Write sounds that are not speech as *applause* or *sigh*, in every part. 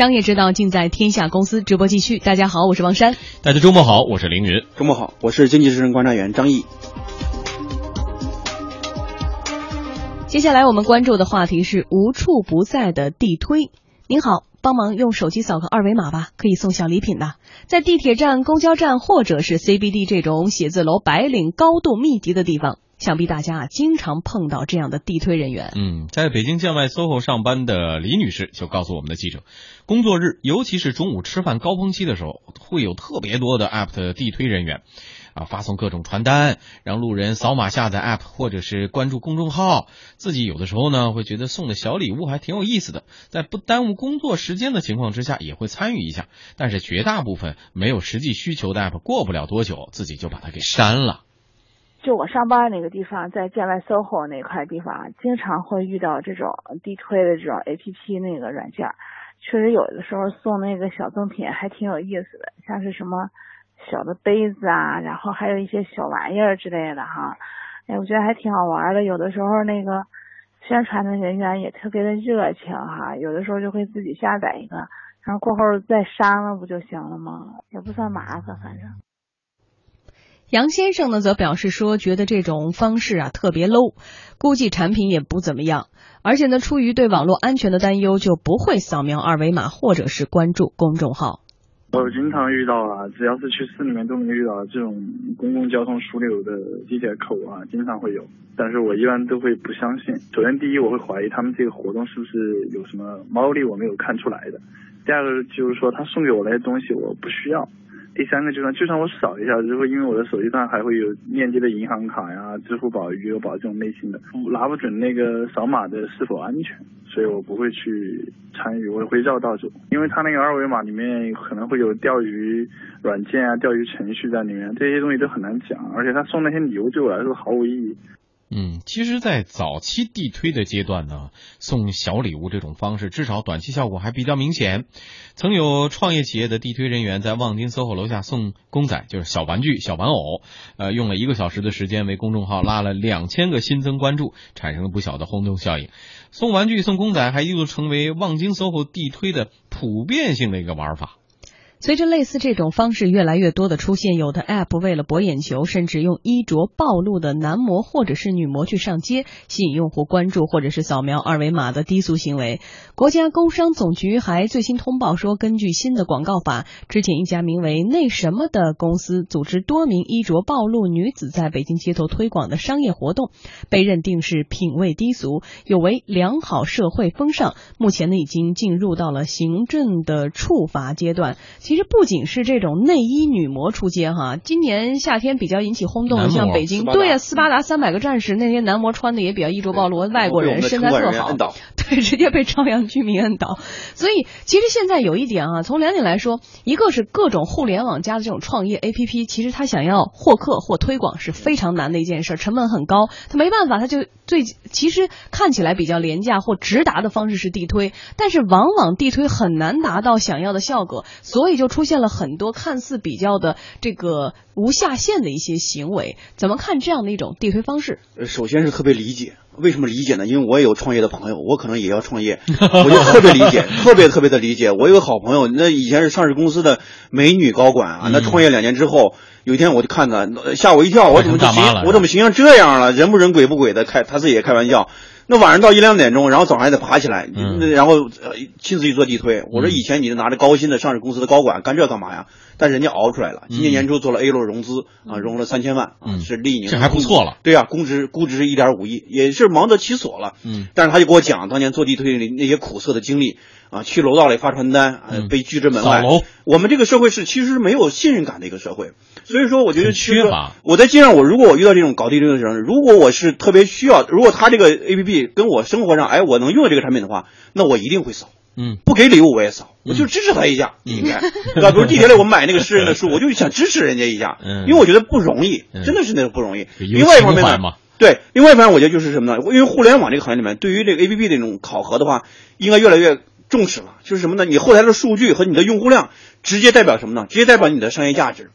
商业之道尽在天下公司，直播继续。大家好，我是王珊。大家周末好，我是凌云。周末好，我是经济之声观察员张毅。接下来我们关注的话题是无处不在的地推。您好，帮忙用手机扫个二维码吧，可以送小礼品的。在地铁站、公交站或者是 CBD 这种写字楼白领高度密集的地方。想必大家啊，经常碰到这样的地推人员。嗯，在北京建外 SOHO 上班的李女士就告诉我们的记者，工作日，尤其是中午吃饭高峰期的时候，会有特别多的 App 的地推人员，啊，发送各种传单，让路人扫码下载 App 或者是关注公众号。自己有的时候呢，会觉得送的小礼物还挺有意思的，在不耽误工作时间的情况之下，也会参与一下。但是绝大部分没有实际需求的 App，过不了多久，自己就把它给删了。就我上班那个地方，在建外 SOHO 那块地方，经常会遇到这种地推的这种 APP 那个软件，确实有的时候送那个小赠品还挺有意思的，像是什么小的杯子啊，然后还有一些小玩意儿之类的哈，哎，我觉得还挺好玩的。有的时候那个宣传的人员也特别的热情哈，有的时候就会自己下载一个，然后过后再删了不就行了吗？也不算麻烦，反正。杨先生呢，则表示说，觉得这种方式啊特别 low，估计产品也不怎么样，而且呢，出于对网络安全的担忧，就不会扫描二维码或者是关注公众号。我经常遇到啊，只要是去市里面都能遇到这种公共交通枢纽的地铁口啊，经常会有，但是我一般都会不相信。首先，第一，我会怀疑他们这个活动是不是有什么猫腻我没有看出来的；第二个就是说，他送给我那些东西我不需要。第三个就算就算我扫一下，之后因为我的手机上还会有链接的银行卡呀、支付宝、余额宝这种类型的，拿不准那个扫码的是否安全，所以我不会去参与，我会绕道走，因为他那个二维码里面可能会有钓鱼软件啊、钓鱼程序在里面，这些东西都很难讲，而且他送那些礼物对我来说毫无意义。嗯，其实，在早期地推的阶段呢，送小礼物这种方式，至少短期效果还比较明显。曾有创业企业的地推人员在望京 SOHO 楼下送公仔，就是小玩具、小玩偶，呃，用了一个小时的时间为公众号拉了两千个新增关注，产生了不小的轰动效应。送玩具、送公仔，还一度成为望京 SOHO 地推的普遍性的一个玩法。随着类似这种方式越来越多的出现，有的 App 为了博眼球，甚至用衣着暴露的男模或者是女模去上街，吸引用户关注或者是扫描二维码的低俗行为。国家工商总局还最新通报说，根据新的广告法，之前一家名为“那什么”的公司组织多名衣着暴露女子在北京街头推广的商业活动，被认定是品味低俗，有违良好社会风尚。目前呢，已经进入到了行政的处罚阶段。其实不仅是这种内衣女模出街哈，今年夏天比较引起轰动的，像北京对呀，斯巴达三百个战士那些男模穿的也比较衣着暴露，外国人身材特好，*laughs* 直接被朝阳居民摁倒。所以其实现在有一点啊，从两点来说，一个是各种互联网加的这种创业 APP，其实他想要获客或推广是非常难的一件事，成本很高，他没办法，他就最其实看起来比较廉价或直达的方式是地推，但是往往地推很难达到想要的效果，所以。就出现了很多看似比较的这个无下限的一些行为，怎么看这样的一种地推方式？呃首先是特别理解，为什么理解呢？因为我也有创业的朋友，我可能也要创业，*laughs* 我就特别理解，*laughs* 特别特别的理解。我有个好朋友，那以前是上市公司的美女高管啊，那创业两年之后，有一天我就看他，吓我一跳，我怎么形我怎么形象这样了？人不人鬼不鬼的，开他自己也开玩笑。那晚上到一两点钟，然后早上还得爬起来，然后呃亲自去做地推。我说以前你是拿着高薪的上市公司的高管干这干嘛呀？但人家熬出来了。今年年初做了 A 轮融资啊，融了三千万啊，是历年这还不错了。对啊，估值估值一点五亿，也是忙得其所了。嗯，但是他就给我讲当年做地推那些苦涩的经历啊，去楼道里发传单，啊被拒之门外。我们这个社会是其实是没有信任感的一个社会。所以说，我觉得缺乏。我在街上，我如果我遇到这种搞地推的人，如果我是特别需要，如果他这个 A P P 跟我生活上，哎，我能用这个产品的话，那我一定会扫。嗯，不给礼物我也扫，我就支持他一下，应该对吧？*laughs* 比如地铁里我买那个诗人的书，*laughs* 我就想支持人家一下，嗯因为我觉得不容易，真的是那种不容易。另外一方面呢，对，另外一方面我觉得就是什么呢？因为互联网这个行业里面，对于这个 A P P 的这种考核的话，应该越来越重视了。就是什么呢？你后台的数据和你的用户量，直接代表什么呢？直接代表你的商业价值。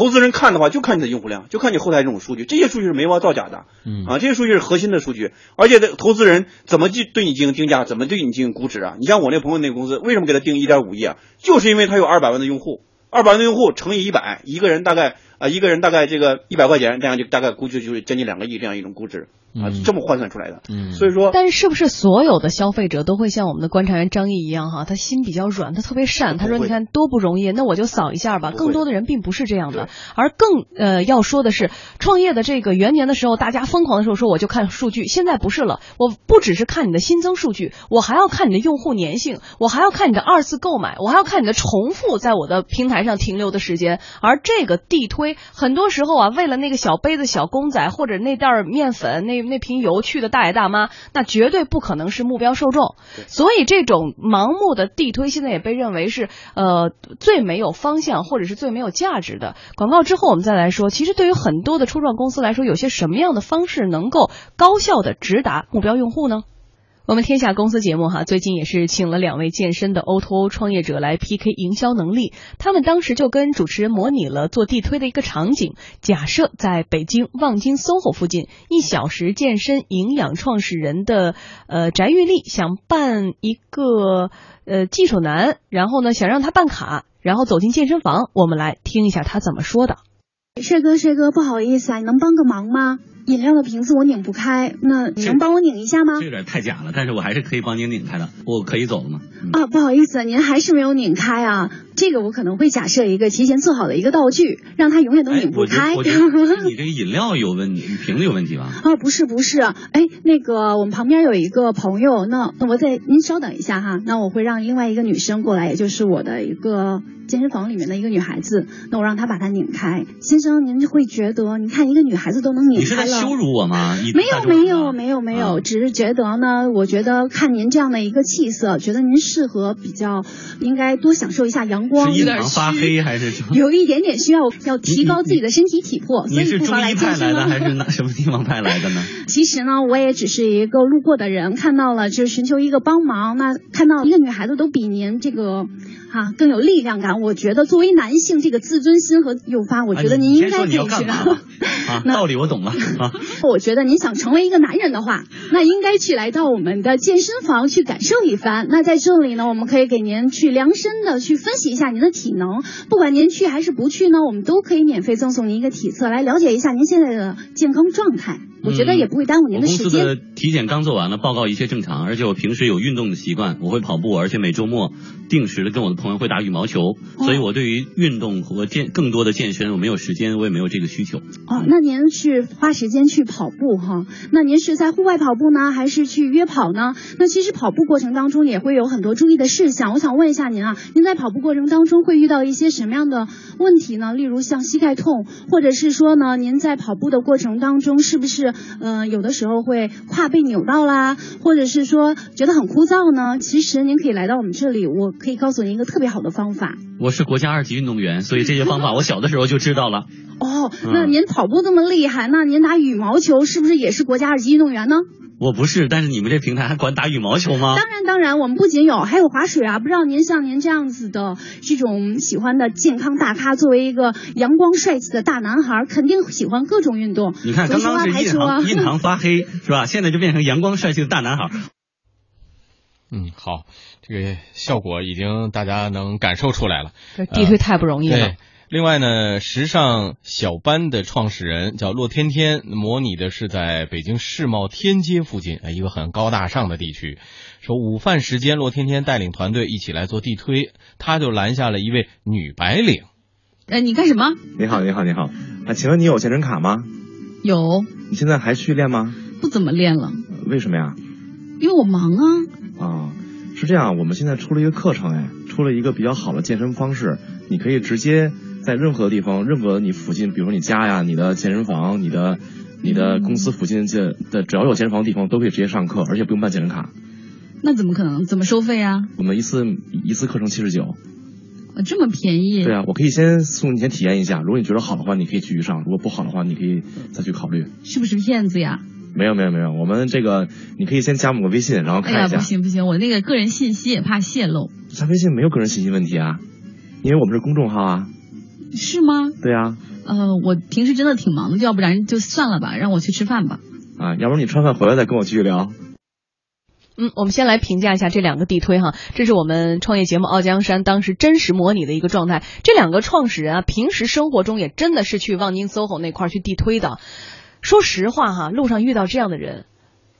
投资人看的话，就看你的用户量，就看你后台这种数据，这些数据是没法造假的。嗯啊，这些数据是核心的数据，而且这投资人怎么去对你进行定价，怎么对你进行估值啊？你像我那朋友那个公司，为什么给他定一点五亿啊？就是因为他有二百万的用户，二百万的用户乘以一百，一个人大概啊、一个人大概这个一百块钱，这样就大概估计就是将近两个亿这样一种估值啊，嗯这么换算出来的。嗯，所以说，但是是不是所有的消费者都会像我们的观察员张毅一样哈？他心比较软，他特别善。他说：“你看多不容易，那我就扫一下吧。”更多的人并不是这样的，而更呃要说的是，创业的这个元年的时候，大家疯狂的时候说我就看数据，现在不是了。我不只是看你的新增数据，我还要看你的用户粘性，我还要看你的二次购买，我还要看你的重复在我的平台上停留的时间。而这个地推，很多时候啊，为了那个小杯子、小公仔或者那袋儿面粉、那那瓶油去的大爷大妈，那绝对不可能是目标受众。所以这种盲目的地推，现在也被认为是呃最没有方向或者是最没有价值的。广告之后我们再来说，其实对于很多的初创公司来说，有些什么样的方式能够高效的直达目标用户呢？我们天下公司节目哈，最近也是请了两位健身的 O2O 创业者来 PK 营销能力。他们当时就跟主持人模拟了做地推的一个场景。假设在北京望京 SOHO 附近，一小时健身营养创始人的呃翟玉丽想办一个呃技术男，然后呢想让他办卡，然后走进健身房。我们来听一下他怎么说的。帅哥，帅哥，不好意思啊，你能帮个忙吗？饮料的瓶子我拧不开，那你能帮我拧一下吗这？有点太假了，但是我还是可以帮您拧开的。我可以走了吗？嗯啊，不好意思，您还是没有拧开啊。这个我可能会假设一个提前做好的一个道具，让它永远都哎拧不开。我觉得我觉得你这个饮料有问题，瓶子有问题吧？啊，不是不是，哎，那个我们旁边有一个朋友，那那我再您稍等一下哈，那我会让另外一个女生过来，也就是我的一个健身房里面的一个女孩子，那我让她把它拧开。先生，您会觉得，你看一个女孩子都能拧你是在开了，羞辱我吗？没有没有啊没有没有，啊只是觉得呢，我觉得看您这样的一个气色，觉得您适合比较应该多享受一下阳光，是印堂发黑还是什么？有一点点需要要提高自己的身体体魄，所以不妨来健身了。来的还是哪什么地方派来的呢？*laughs* 其实呢，我也只是一个路过的人，看到了就是寻求一个帮忙。那看到一个女孩子都比您这个啊更有力量感，我觉得作为男性，这个自尊心和诱发，我觉得您应该可以先说你要去干嘛吧 *laughs* 啊，道理我懂了啊。*laughs* 我觉得您想成为一个男人的话，那应该去来到我们的健身房去感受一番。那在这里呢，我们可以给您去量身的去分析一下您的体能，不管您去还是不去呢，我们都可以免费赠送您一个体测，来了解一下您现在的健康状态。我觉得也不会耽误您的时间。体检刚做完了，报告一切正常，而且我平时有运动的习惯，我会跑步，而且每周末定时的跟我的朋友会打羽毛球，所以我对于运动和健更多的健身，我没有时间，我也没有这个需求。哦，那您是花时间去跑步哈？那您是在户外跑步呢，还是去约跑呢？那其实跑步过程当中也会有很多注意的事项。我想问一下您啊，您在跑步过程当中会遇到一些什么样的问题呢？例如像膝盖痛，或者是说呢，您在跑步的过程当中是不是嗯、呃有的时候会胯被扭到啦，或者是说觉得很枯燥呢？其实您可以来到我们这里，我可以告诉您一个特别好的方法。我是国家二级运动员，所以这些方法 *laughs* 我小的时候就知道了。哦，嗯那您跑步这么厉害，那您打羽毛球是不是也是国家二级运动员呢？我不是，但是你们这平台还管打羽毛球吗？当然，当然，我们不仅有，还有划水啊！不知道您像您这样子的这种喜欢的健康大咖，作为一个阳光帅气的大男孩，肯定喜欢各种运动。你看，刚刚是印排球啊，印堂发黑是吧？现在就变成阳光帅气的大男孩。嗯，好，这个效果已经大家能感受出来了。这地推太不容易了。对，另外呢，时尚小班的创始人叫骆天天，模拟的是在北京世贸天街附近，哎，一个很高大上的地区。说午饭时间，骆天天带领团队一起来做地推，他就拦下了一位女白领。哎，你干什么？你好，你好，你好。啊，请问你有健身卡吗？有，你现在还去练吗？不怎么练了，为什么呀？因为我忙啊。啊，是这样，我们现在出了一个课程，哎，出了一个比较好的健身方式，你可以直接在任何地方，任何你附近，比如说你家呀、你的健身房、你的、你的公司附近这的，只要有健身房的地方，都可以直接上课，而且不用办健身卡。那怎么可能？怎么收费啊？我们一次一次课程七十九。啊这么便宜？对啊，我可以先送你先体验一下，如果你觉得好的话，你可以继续上；如果不好的话，你可以再去考虑。是不是骗子呀？没有没有没有，我们这个你可以先加我们个微信，然后看一下。不行不行，我那个个人信息也怕泄露。加微信没有个人信息问题啊，因为我们是公众号啊。是吗？对啊，呃，我平时真的挺忙的，要不然就算了吧，让我去吃饭吧。啊，要不然你吃完饭回来再跟我继续聊。嗯，我们先来评价一下这两个地推哈，这是我们创业节目《傲江山》当时真实模拟的一个状态。这两个创始人啊，平时生活中也真的是去望京 SOHO 那块儿去地推的。说实话哈，路上遇到这样的人，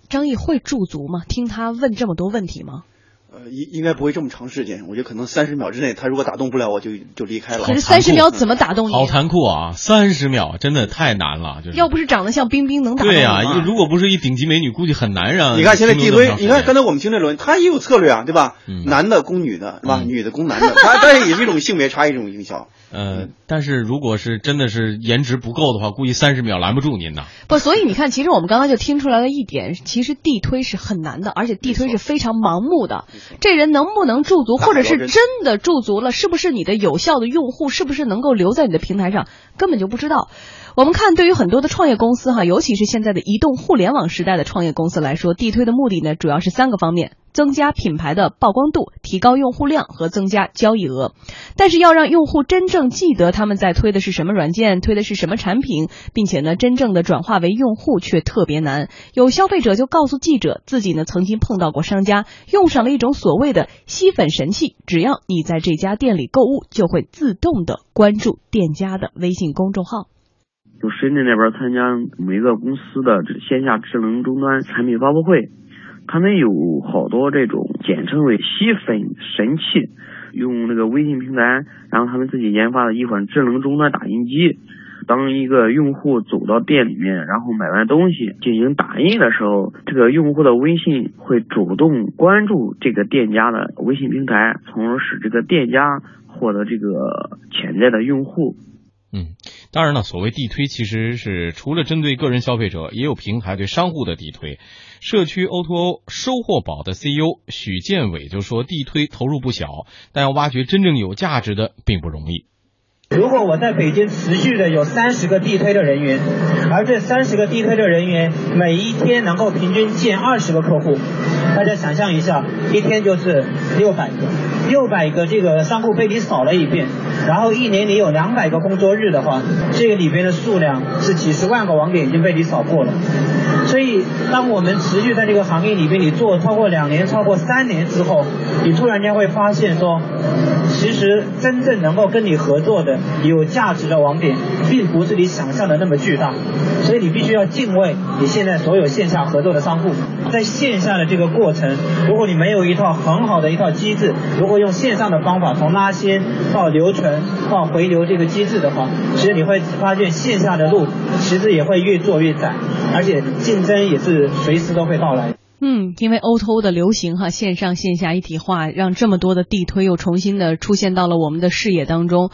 张毅会驻足吗？听他问这么多问题吗？呃，应应该不会这么长时间，我觉得可能三十秒之内，他如果打动不了我就就离开了。可是三十秒怎么打动你？好残酷啊！三十秒真的太难了，就是要不是长得像冰冰，能打动对呀、吗如果不是一顶级美女，估计很难让。你看现在地推，你看刚才才我们听这轮，他也有策略啊，对吧？嗯男的攻女的，是吧？女的攻男的，他这也是一种性别差异一种营销。*laughs* 呃，但是如果是真的是颜值不够的话，估计三十秒拦不住您呐。不，所以你看，其实我们刚刚就听出来了一点，其实地推是很难的，而且地推是非常盲目的。这人能不能驻足，或者是真的驻足了，是不是你的有效的用户，是不是能够留在你的平台上，根本就不知道。我们看，对于很多的创业公司哈，尤其是现在的移动互联网时代的创业公司来说，地推的目的呢，主要是三个方面：增加品牌的曝光度、提高用户量和增加交易额。但是要让用户真正记得他们在推的是什么软件，推的是什么产品，并且呢，真正的转化为用户却特别难。有消费者就告诉记者，自己呢曾经碰到过商家用上了一种所谓的吸粉神器，只要你在这家店里购物，就会自动的关注店家的微信公众号。就深圳那边参加某一个公司的线下智能终端产品发布会，他们有好多这种简称为吸粉神器，用那个微信平台，然后他们自己研发的一款智能终端打印机。当一个用户走到店里面，然后买完东西进行打印的时候，这个用户的微信会主动关注这个店家的微信平台，从而使这个店家获得这个潜在的用户。嗯，当然了，所谓地推其实是除了针对个人消费者，也有平台对商户的地推。社区 O2O 收获宝的 CEO 许建伟就说，地推投入不小，但要挖掘真正有价值的并不容易。如果我在北京持续的有三十个地推的人员，而这三十个地推的人员每一天能够平均见二十个客户，大家想象一下，一天就是六百个，六百个这个商户被你扫了一遍，然后一年你有两百个工作日的话，这个里边的数量是几十万个网点已经被你扫过了。所以，当我们持续在这个行业里边，你做超过两年、超过三年之后，你突然间会发现说，其实真正能够跟你合作的、有价值的网点，并不是你想象的那么巨大。所以你必须要敬畏你现在所有线下合作的商户，在线下的这个过程，如果你没有一套很好的一套机制，如果用线上的方法从拉新到留存到回流这个机制的话，其实你会发现线下的路其实也会越做越窄，而且竞争也是随时都会到来。嗯，因为 O2O 的流行哈，线上线下一体化，让这么多的地推又重新的出现到了我们的视野当中。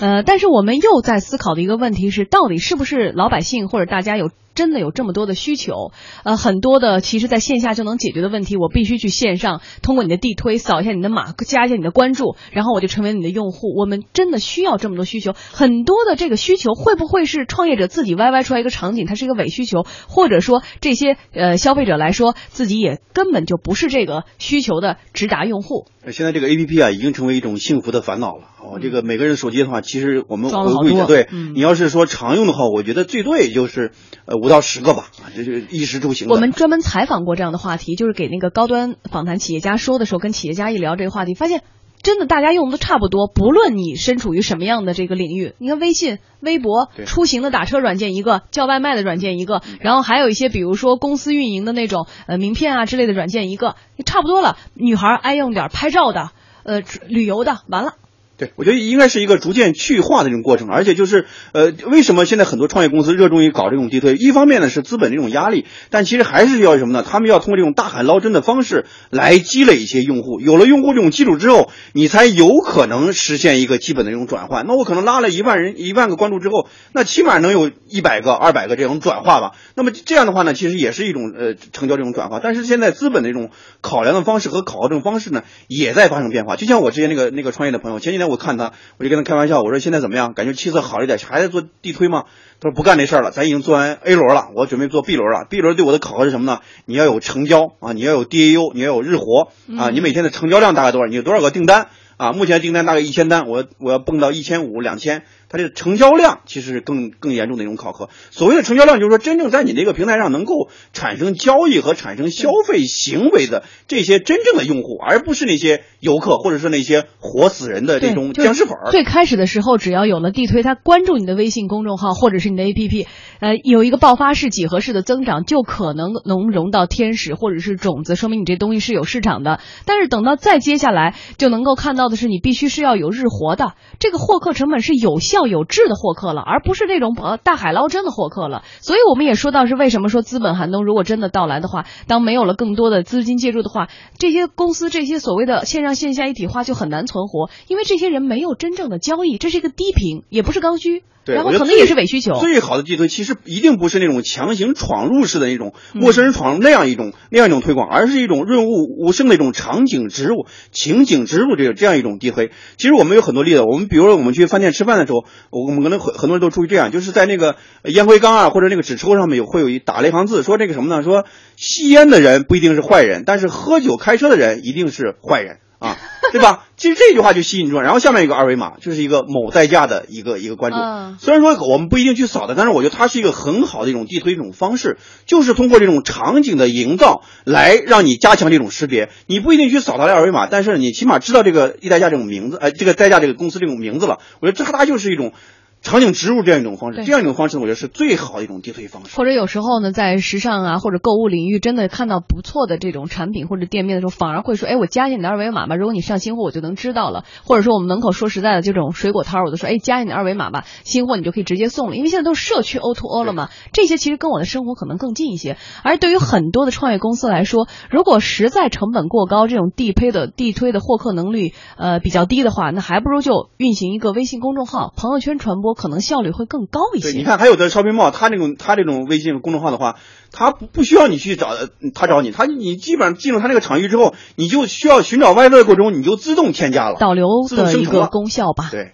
呃，但是我们又在思考的一个问题是，到底是不是老百姓或者大家有真的有这么多的需求？呃，很多的其实在线下就能解决的问题，我必须去线上通过你的地推扫一下你的码，加一下你的关注，然后我就成为你的用户。我们真的需要这么多需求？很多的这个需求会不会是创业者自己 YY 出来一个场景，它是一个伪需求，或者说这些呃消费者来说自己也根本就不是这个需求的直达用户？现在这个 A P P 啊，已经成为一种幸福的烦恼了。哦，这个每个人手机的话，其实我们装了好回顾一下，对，嗯你要是说常用的话，我觉得最多也就是呃五到十个吧，啊这是衣食住行。我们专门采访过这样的话题，就是给那个高端访谈企业家说的时候，跟企业家一聊这个话题，发现真的大家用的都差不多，不论你身处于什么样的这个领域。你看微信、微博、出行的打车软件一个，叫外卖的软件一个，然后还有一些比如说公司运营的那种呃名片啊之类的软件一个，差不多了。女孩爱用点拍照的，呃旅游的，完了。对，我觉得应该是一个逐渐去化的这种过程，而且就是呃，为什么现在很多创业公司热衷于搞这种地推？一方面呢是资本这种压力，但其实还是要什么呢？他们要通过这种大海捞针的方式来积累一些用户，有了用户这种基础之后，你才有可能实现一个基本的这种转换。那我可能拉了一万人、一万个关注之后，那起码能有一百个、二百个这种转化吧。那么这样的话呢，其实也是一种呃成交这种转化。但是现在资本的这种考量的方式和考核这种方式呢，也在发生变化。就像我之前那个那个创业的朋友，前几天我看他，我就跟他开玩笑，我说现在怎么样？感觉气色好一点，还在做地推吗？他说不干这事儿了，咱已经做完 A 轮了，我准备做 B 轮了。B 轮对我的考核是什么呢？你要有成交啊，你要有 DAU，你要有日活啊，嗯你每天的成交量大概多少？你有多少个订单啊？目前订单大概一千单，我我要蹦到一千五、两千，它这个成交量其实是更更严重的一种考核。所谓的成交量，就是说真正在你这个平台上能够产生交易和产生消费行为的这些真正的用户，而不是那些游客或者是那些活死人的这种僵尸粉。最开始的时候，只要有了地推，他关注你的微信公众号或者是你的 APP，呃，有一个爆发式、几何式的增长，就可能能融到天使或者是种子，说明你这东西是有市场的。但是等到再接下来，就能够看到的是，你必须是要有日活的，这个获客成本是有效有质的获客了，而不是那种呃大海捞针的获客了。所以我们也说到是为什么说资本寒冬如果真的到来的话，当没有了更多的资金介入的话，这些公司这些所谓的线上线下一体化就很难存活，因为这些人没有真正的交易，这是一个低频，也不是刚需。对，然后可能也是伪需求。最好的地推其实一定不是那种强行闯入式的那种嗯陌生人闯入那样一种、那样一种推广，而是一种润物无声的一种场景植入、情景植入这个这样一种地推。其实我们有很多例子，我们比如说我们去饭店吃饭的时候，我我们可能很很多人都注意这样，就是在那个烟灰缸啊或者那个纸抽上面有会有一打了一行字，说这个什么呢？说吸烟的人不一定是坏人，但是喝酒开车的人一定是坏人啊，*laughs* 对吧？其实这句话就吸引住了。然后下面一个二维码，就是一个某代驾的一个一个关注。嗯虽然说我们不一定去扫它，但是我觉得它是一个很好的一种地推一种方式，就是通过这种场景的营造来让你加强这种识别。你不一定去扫它的二维码，但是你起码知道这个一代驾这种名字，呃，这个代驾这个公司这种名字了。我觉得这它就是一种场景植入这样一种方式，这样一种方式，我觉得是最好的一种地推方式。或者有时候呢，在时尚啊或者购物领域，真的看到不错的这种产品或者店面的时候，反而会说，哎，我加一下你的二维码吧，如果你上新货，我就能知道了。或者说我们门口说实在的，这种水果摊，我都说，哎，加一下你的二维码吧，新货你就可以直接送了，因为现在都是社区 O to O 了嘛，这些其实跟我的生活可能更近一些。而对于很多的创业公司来说，如果实在成本过高，这种地推的地推的获客能力呃比较低的话，那还不如就运行一个微信公众号，朋友圈传播可能效率会更高一对，些。你看还有的 shopping mall，它这种他这种微信公众号的话，他不不需要你去找呃他找你，他你基本上进入他那个场域之后，你就需要寻找外卖的过程中，你就自动添加了，导流的一个自动生成。功效吧。对。